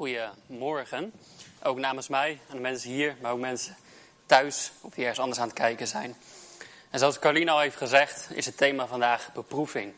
Goedemorgen. Ook namens mij en de mensen hier, maar ook mensen thuis of die ergens anders aan het kijken zijn. En zoals Carlien al heeft gezegd, is het thema vandaag beproeving.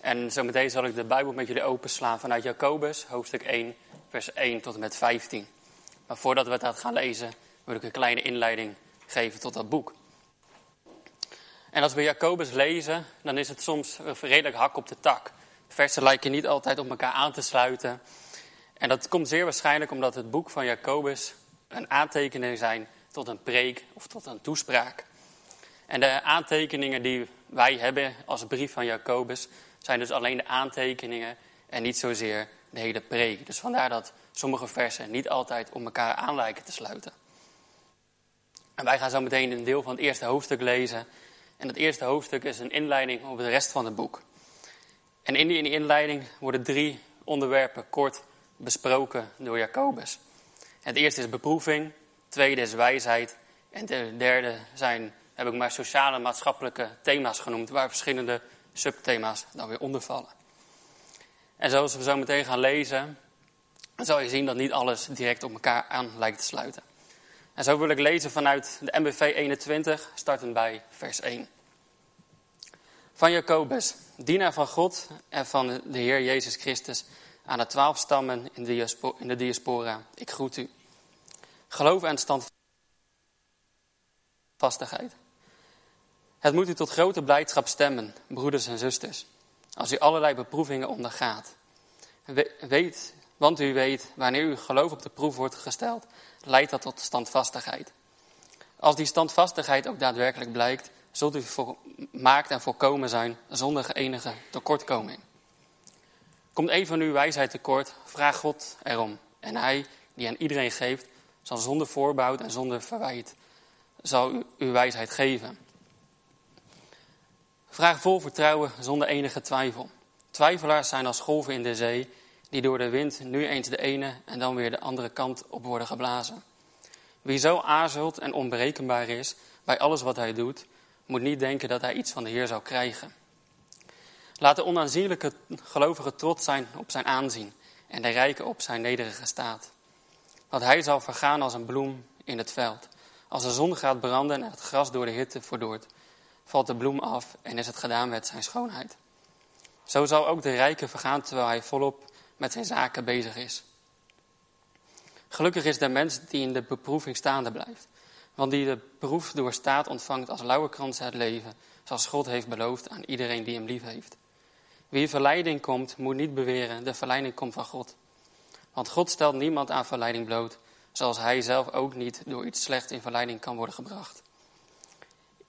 En zometeen zal ik de Bijbel met jullie openslaan vanuit Jacobus, hoofdstuk 1, vers 1 tot en met 15. Maar voordat we dat gaan lezen, wil ik een kleine inleiding geven tot dat boek. En als we Jacobus lezen, dan is het soms redelijk hak op de tak. Versen lijken niet altijd op elkaar aan te sluiten. En dat komt zeer waarschijnlijk omdat het boek van Jacobus een aantekening zijn tot een preek of tot een toespraak. En de aantekeningen die wij hebben als brief van Jacobus zijn dus alleen de aantekeningen en niet zozeer de hele preek. Dus vandaar dat sommige versen niet altijd op elkaar aan lijken te sluiten. En wij gaan zo meteen een deel van het eerste hoofdstuk lezen. En het eerste hoofdstuk is een inleiding op de rest van het boek. En in die inleiding worden drie onderwerpen kort besproken door Jacobus. Het eerste is beproeving, het tweede is wijsheid en de derde zijn, heb ik maar sociale en maatschappelijke thema's genoemd, waar verschillende subthema's dan weer onder vallen. En zoals we zo meteen gaan lezen, zal je zien dat niet alles direct op elkaar aan lijkt te sluiten. En zo wil ik lezen vanuit de MBV 21, startend bij vers 1. Van Jacobus, dienaar van God en van de Heer Jezus Christus, aan de twaalf stammen in de diaspora. Ik groet u. Geloof en standvastigheid. Het moet u tot grote blijdschap stemmen, broeders en zusters, als u allerlei beproevingen ondergaat. Weet, want u weet, wanneer uw geloof op de proef wordt gesteld, leidt dat tot standvastigheid. Als die standvastigheid ook daadwerkelijk blijkt, zult u maakt en volkomen zijn zonder enige tekortkoming. Komt een van uw wijsheid tekort, vraag God erom. En hij, die aan iedereen geeft, zal zonder voorbouw en zonder verwijt, zal uw wijsheid geven. Vraag vol vertrouwen, zonder enige twijfel. Twijfelaars zijn als golven in de zee, die door de wind nu eens de ene en dan weer de andere kant op worden geblazen. Wie zo aarzelt en onberekenbaar is bij alles wat hij doet, moet niet denken dat hij iets van de Heer zou krijgen. Laat de onaanzienlijke gelovige trots zijn op zijn aanzien en de rijke op zijn nederige staat. Want hij zal vergaan als een bloem in het veld. Als de zon gaat branden en het gras door de hitte verdoort, valt de bloem af en is het gedaan met zijn schoonheid. Zo zal ook de rijke vergaan terwijl hij volop met zijn zaken bezig is. Gelukkig is de mens die in de beproeving staande blijft. Want die de proef doorstaat ontvangt als lauwerkrans het leven, zoals God heeft beloofd aan iedereen die hem lief heeft. Wie verleiding komt, moet niet beweren, de verleiding komt van God. Want God stelt niemand aan verleiding bloot, zoals hij zelf ook niet door iets slechts in verleiding kan worden gebracht.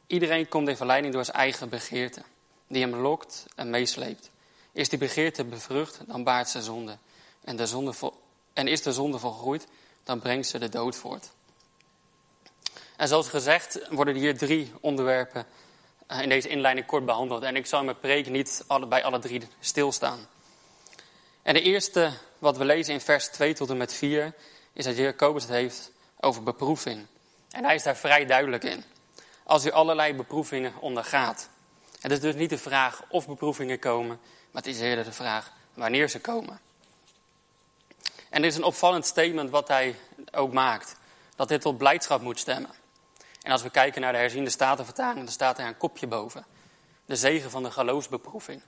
Iedereen komt in verleiding door zijn eigen begeerte, die hem lokt en meesleept. Is die begeerte bevrucht, dan baart ze zonde. En, de zonde en is de zonde volgroeid, dan brengt ze de dood voort. En zoals gezegd worden hier drie onderwerpen in deze inleiding kort behandeld. En ik zal in mijn preek niet bij alle drie stilstaan. En de eerste wat we lezen in vers 2 tot en met 4 is dat Jacobus het heeft over beproeving. En hij is daar vrij duidelijk in. Als u allerlei beproevingen ondergaat. Het is dus niet de vraag of beproevingen komen, maar het is eerder de vraag wanneer ze komen. En dit is een opvallend statement wat hij ook maakt. Dat dit tot blijdschap moet stemmen. En als we kijken naar de herziende statenvertaling, dan staat er een kopje boven. De zegen van de geloofsbeproeving.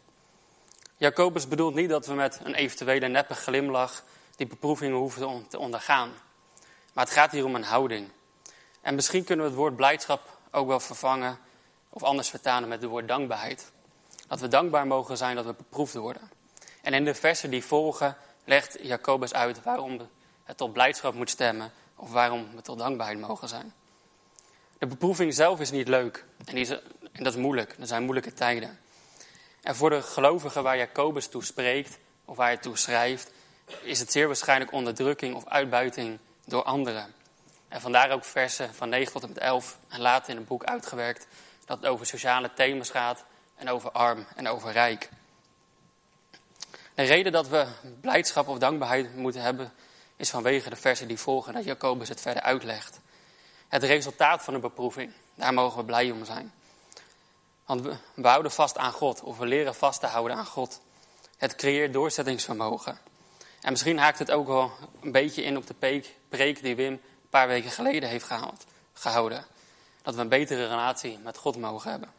Jacobus bedoelt niet dat we met een eventuele neppe glimlach die beproevingen hoeven te ondergaan. Maar het gaat hier om een houding. En misschien kunnen we het woord blijdschap ook wel vervangen of anders vertalen met het woord dankbaarheid. Dat we dankbaar mogen zijn dat we beproefd worden. En in de versen die volgen legt Jacobus uit waarom het tot blijdschap moet stemmen of waarom we tot dankbaarheid mogen zijn. De beproeving zelf is niet leuk. En, is, en dat is moeilijk. Er zijn moeilijke tijden. En voor de gelovigen waar Jacobus toe spreekt, of waar hij toe schrijft, is het zeer waarschijnlijk onderdrukking of uitbuiting door anderen. En vandaar ook versen van 9 tot en met 11 en later in het boek uitgewerkt dat het over sociale thema's gaat en over arm en over rijk. De reden dat we blijdschap of dankbaarheid moeten hebben is vanwege de versen die volgen dat Jacobus het verder uitlegt het resultaat van een beproeving. Daar mogen we blij om zijn. Want we, houden vast aan God, of we leren vast te houden aan God. Het creëert doorzettingsvermogen. En misschien haakt het ook wel een beetje in op de preek die Wim een paar weken geleden heeft gehaald, gehouden. Dat we een betere relatie met God mogen hebben.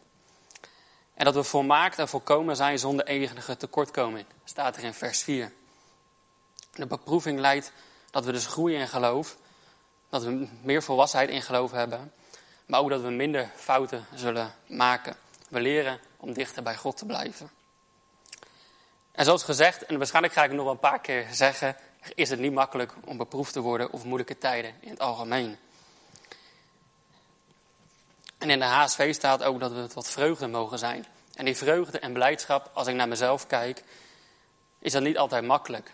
En dat we volmaakt en volkomen zijn zonder enige tekortkoming, staat er in vers 4. De beproeving leidt dat we dus groeien in geloof, dat we meer volwassenheid in geloof hebben, maar ook dat we minder fouten zullen maken. We leren om dichter bij God te blijven. En zoals gezegd, en waarschijnlijk ga ik het nog wel een paar keer zeggen, is het niet makkelijk om beproefd te worden of moeilijke tijden in het algemeen. En in de HSV staat ook dat we tot vreugde mogen zijn. En die vreugde en blijdschap, als ik naar mezelf kijk, is dat niet altijd makkelijk.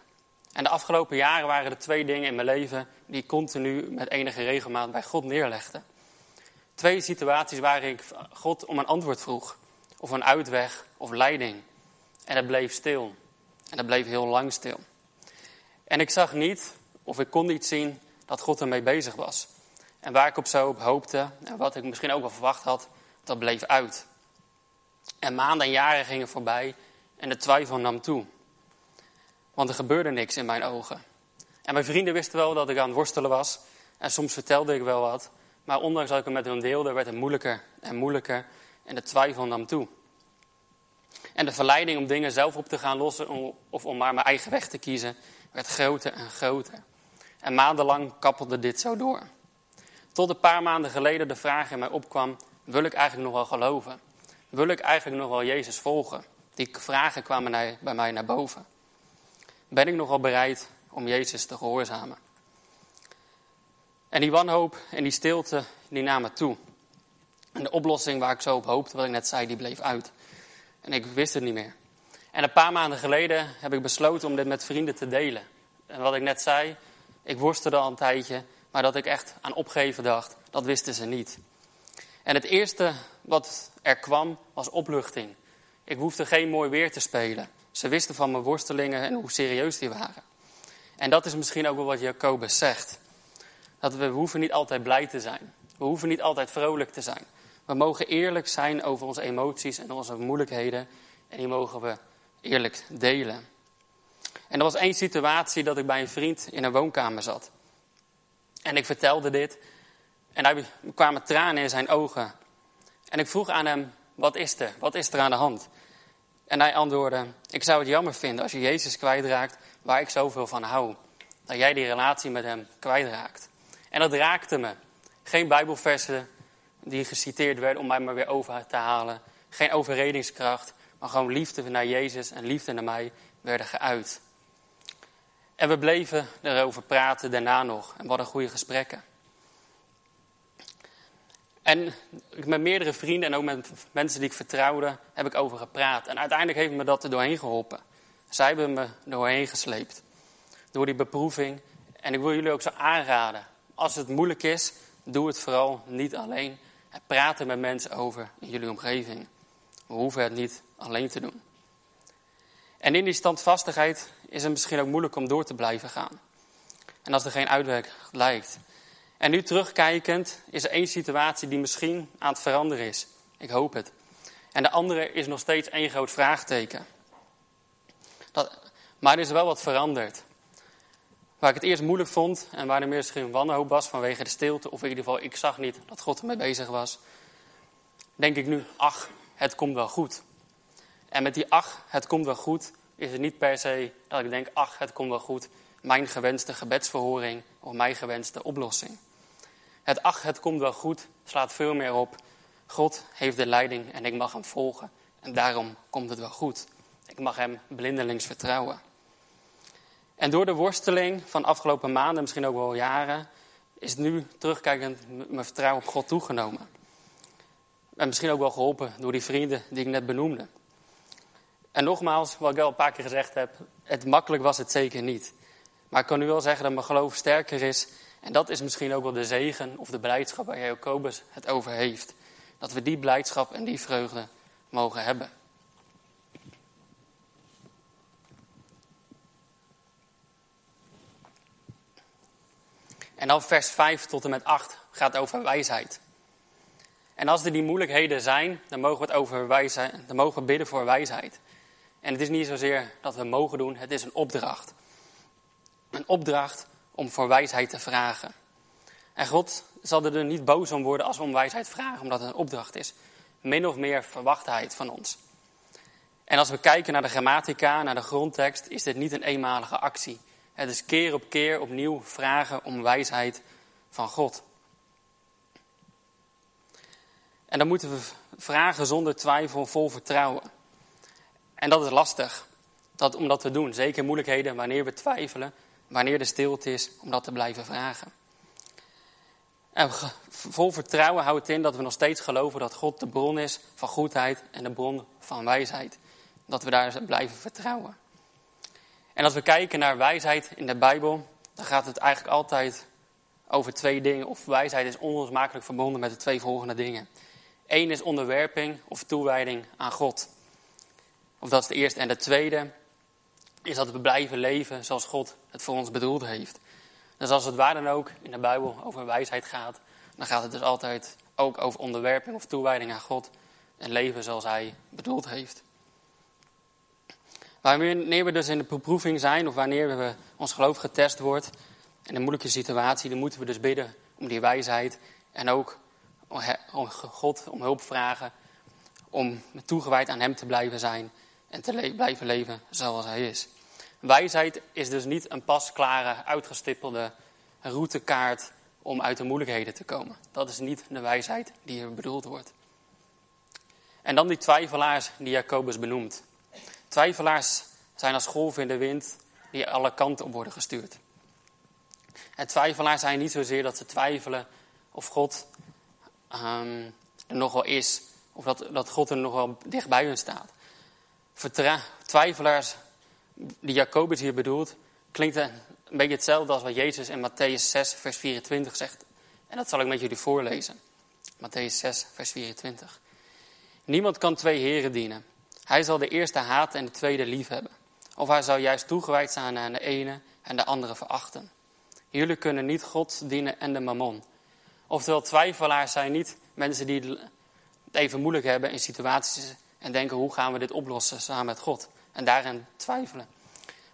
En de afgelopen jaren waren er twee dingen in mijn leven die ik continu met enige regelmaat bij God neerlegde. Twee situaties waar ik God om een antwoord vroeg, of een uitweg of leiding. En het bleef stil. En het bleef heel lang stil. En ik zag niet, of ik kon niet zien, dat God ermee bezig was. En waar ik op zo op hoopte, en wat ik misschien ook wel verwacht had, dat bleef uit. En maanden en jaren gingen voorbij en de twijfel nam toe. Want er gebeurde niks in mijn ogen. En mijn vrienden wisten wel dat ik aan het worstelen was. En soms vertelde ik wel wat. Maar ondanks dat ik het met hun deelde, werd het moeilijker en moeilijker. En de twijfel nam toe. En de verleiding om dingen zelf op te gaan lossen of om maar mijn eigen weg te kiezen, werd groter en groter. En maandenlang kappelde dit zo door. Tot een paar maanden geleden de vraag in mij opkwam: wil ik eigenlijk nog wel geloven? Wil ik eigenlijk nog wel Jezus volgen? Die vragen kwamen bij mij naar boven. Ben ik nog wel bereid om Jezus te gehoorzamen? En die wanhoop en die stilte, die namen toe. En de oplossing waar ik zo op hoopte, wat ik net zei, die bleef uit. En ik wist het niet meer. En een paar maanden geleden heb ik besloten om dit met vrienden te delen. En wat ik net zei, ik worstelde al een tijdje, maar dat ik echt aan opgeven dacht, dat wisten ze niet. En het eerste wat er kwam, was opluchting. Ik hoefde geen mooi weer te spelen. Ze wisten van mijn worstelingen en hoe serieus die waren. En dat is misschien ook wel wat Jacobus zegt. Dat we, we hoeven niet altijd blij te zijn. We hoeven niet altijd vrolijk te zijn. We mogen eerlijk zijn over onze emoties en onze moeilijkheden. En die mogen we eerlijk delen. En er was één situatie dat ik bij een vriend in een woonkamer zat. En ik vertelde dit. En er kwamen tranen in zijn ogen. En ik vroeg aan hem, wat is er? Wat is er aan de hand? En hij antwoordde, ik zou het jammer vinden als je Jezus kwijtraakt waar ik zoveel van hou. Dat jij die relatie met hem kwijtraakt. En dat raakte me. Geen bijbelversen die geciteerd werden om mij maar weer over te halen. Geen overredingskracht, maar gewoon liefde naar Jezus en liefde naar mij werden geuit. En we bleven erover praten daarna nog. En wat een goede gesprekken. En met meerdere vrienden en ook met mensen die ik vertrouwde, heb ik over gepraat. En uiteindelijk heeft me dat er doorheen geholpen. Zij hebben me doorheen gesleept. Door die beproeving. En ik wil jullie ook zo aanraden. Als het moeilijk is, doe het vooral niet alleen. En praat er met mensen over in jullie omgeving. We hoeven het niet alleen te doen. En in die standvastigheid is het misschien ook moeilijk om door te blijven gaan. En als er geen uitweg lijkt. En nu terugkijkend is er één situatie die misschien aan het veranderen is. Ik hoop het. En de andere is nog steeds één groot vraagteken. Dat, maar er is wel wat veranderd. Waar ik het eerst moeilijk vond en waar er misschien wanhoop was vanwege de stilte, of in ieder geval ik zag niet dat God ermee bezig was, denk ik nu, ach, het komt wel goed. En met die ach, het komt wel goed, is het niet per se dat ik denk, ach, het komt wel goed, mijn gewenste gebedsverhoring of mijn gewenste oplossing. Het ach, het komt wel goed, slaat veel meer op. God heeft de leiding en ik mag hem volgen. En daarom komt het wel goed. Ik mag hem blindelings vertrouwen. En door de worsteling van afgelopen maanden, misschien ook wel jaren, is nu terugkijkend mijn vertrouwen op God toegenomen. En misschien ook wel geholpen door die vrienden die ik net benoemde. En nogmaals, wat ik al een paar keer gezegd heb, het makkelijk was het zeker niet. Maar ik kan nu wel zeggen dat mijn geloof sterker is. En dat is misschien ook wel de zegen of de blijdschap waar Jacobus het over heeft. Dat we die blijdschap en die vreugde mogen hebben. En dan vers 5 tot en met 8 gaat over wijsheid. En als er die moeilijkheden zijn, dan mogen we, het over wijsheid, dan mogen we bidden voor wijsheid. En het is niet zozeer dat we mogen doen, het is een opdracht. een opdracht om voor wijsheid te vragen. En God zal er niet boos om worden als we om wijsheid vragen, omdat het een opdracht is. Min of meer verwachtheid van ons. En als we kijken naar de grammatica, naar de grondtekst, is dit niet een eenmalige actie. Het is keer op keer opnieuw vragen om wijsheid van God. En dan moeten we vragen zonder twijfel, vol vertrouwen. En dat is lastig dat, om dat te doen. Zeker moeilijkheden, wanneer we twijfelen, wanneer de stilte is, om dat te blijven vragen. En vol vertrouwen houdt in dat we nog steeds geloven dat God de bron is van goedheid en de bron van wijsheid. Dat we daar blijven vertrouwen. En als we kijken naar wijsheid in de Bijbel, dan gaat het eigenlijk altijd over twee dingen. Of wijsheid is onlosmakelijk verbonden met de twee volgende dingen. Eén is onderwerping of toewijding aan God. Of dat is de eerste. En de tweede is dat we blijven leven zoals God het voor ons bedoeld heeft. Dus als het waar dan ook in de Bijbel over wijsheid gaat, dan gaat het dus altijd ook over onderwerping of toewijding aan God en leven zoals Hij bedoeld heeft. Wanneer we dus in de beproeving zijn of wanneer we ons geloof getest wordt in een moeilijke situatie, dan moeten we dus bidden om die wijsheid en ook om God om hulp vragen, om toegewijd aan Hem te blijven zijn en te blijven leven zoals Hij is. Wijsheid is dus niet een pasklare, uitgestippelde routekaart om uit de moeilijkheden te komen. Dat is niet de wijsheid die hier bedoeld wordt. En dan die twijfelaars die Jacobus benoemt. Twijfelaars zijn als golven in de wind die alle kanten op worden gestuurd. En twijfelaars zijn niet zozeer dat ze twijfelen of God um, er nog wel is, of dat, dat God er nog wel dicht bij hun staat. Twijfelaars die Jacobus hier bedoelt, klinkt een beetje hetzelfde als wat Jezus in Matthäus 6, vers 24 zegt. En dat zal ik met jullie voorlezen. Matthäus 6, vers 24. Niemand kan twee heren dienen. Hij zal de eerste haten en de tweede lief hebben. Of hij zal juist toegewijd zijn aan de ene en de andere verachten. Jullie kunnen niet God dienen en de mammon. Oftewel, twijfelaars zijn niet mensen die het even moeilijk hebben in situaties en denken hoe gaan we dit oplossen samen met God. En daarin twijfelen.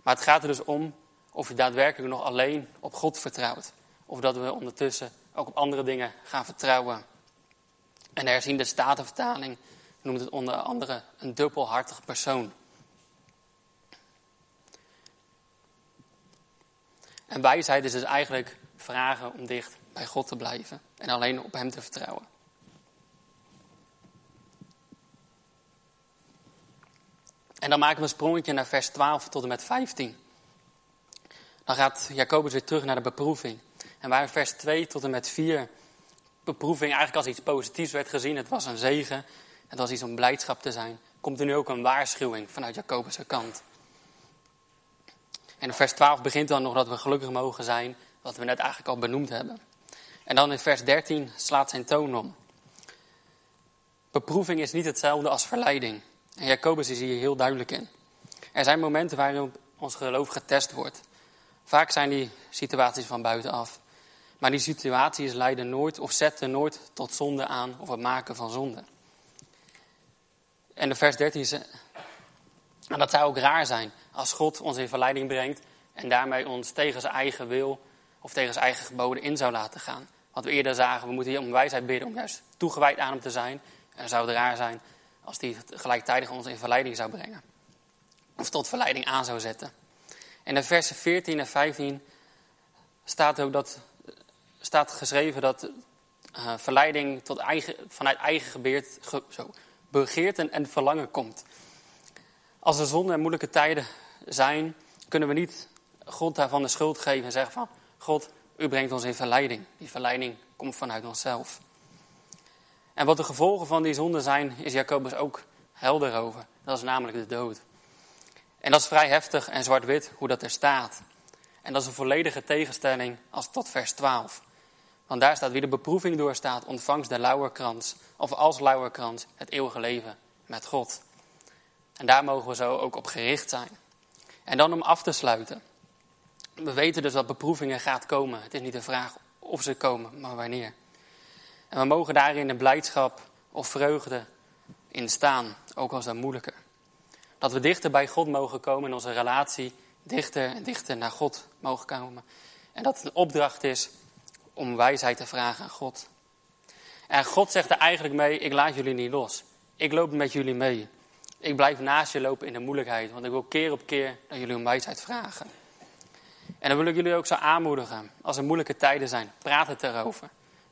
Maar het gaat er dus om of je daadwerkelijk nog alleen op God vertrouwt. Of dat we ondertussen ook op andere dingen gaan vertrouwen. En de herziende statenvertaling noemt het onder andere een dubbelhartig persoon. En wijsheid is dus eigenlijk vragen om dicht bij God te blijven en alleen op Hem te vertrouwen. En dan maken we een sprongetje naar vers 12 tot en met 15. Dan gaat Jacobus weer terug naar de beproeving. En waar in vers 2 tot en met 4 beproeving eigenlijk als iets positiefs werd gezien, het was een zegen, het was iets om blijdschap te zijn, komt er nu ook een waarschuwing vanuit Jacobus' kant. En in vers 12 begint dan nog dat we gelukkig mogen zijn, wat we net eigenlijk al benoemd hebben. En dan in vers 13 slaat zijn toon om. Beproeving is niet hetzelfde als verleiding. En Jacobus is hier heel duidelijk in. Er zijn momenten waarin ons geloof getest wordt. Vaak zijn die situaties van buitenaf. Maar die situaties leiden nooit of zetten nooit tot zonde aan of het maken van zonde. En de vers 13 is, en dat zou ook raar zijn als God ons in verleiding brengt en daarmee ons tegen zijn eigen wil of tegen zijn eigen geboden in zou laten gaan. Wat we eerder zagen, we moeten hier om wijsheid bidden om juist toegewijd aan hem te zijn. En zou het raar zijn als die gelijktijdig ons in verleiding zou brengen. Of tot verleiding aan zou zetten. En in versen 14 en 15 staat ook dat, staat geschreven dat uh, verleiding tot eigen, vanuit eigen gebeurt, ge, zo, begeerte en verlangen komt. Als er zonde en moeilijke tijden zijn, kunnen we niet God daarvan de schuld geven en zeggen van... God, u brengt ons in verleiding. Die verleiding komt vanuit onszelf. En wat de gevolgen van die zonde zijn, is Jacobus ook helder over. Dat is namelijk de dood. En dat is vrij heftig en zwart-wit hoe dat er staat. En dat is een volledige tegenstelling als tot vers 12. Want daar staat wie de beproeving doorstaat, ontvangst de lauwerkrans. Of als lauwerkrans het eeuwige leven met God. En daar mogen we zo ook op gericht zijn. En dan om af te sluiten. We weten dus dat beproevingen gaat komen. Het is niet de vraag of ze komen, maar wanneer. En we mogen daarin de blijdschap of vreugde in staan, ook als dat moeilijker. Dat we dichter bij God mogen komen in onze relatie dichter en dichter naar God mogen komen. En dat het een opdracht is om wijsheid te vragen aan God. En God zegt er eigenlijk mee, ik laat jullie niet los. Ik loop met jullie mee. Ik blijf naast je lopen in de moeilijkheid, want ik wil keer op keer dat jullie om wijsheid vragen. En dan wil ik jullie ook zo aanmoedigen. Als er moeilijke tijden zijn, praat het erover.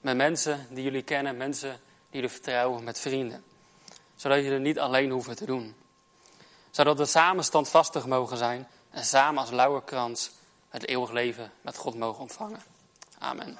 Met mensen die jullie kennen, mensen die jullie vertrouwen, met vrienden. Zodat jullie het niet alleen hoeven te doen. Zodat we samen standvastig mogen zijn en samen als lauwerkrans het eeuwig leven met God mogen ontvangen. Amen.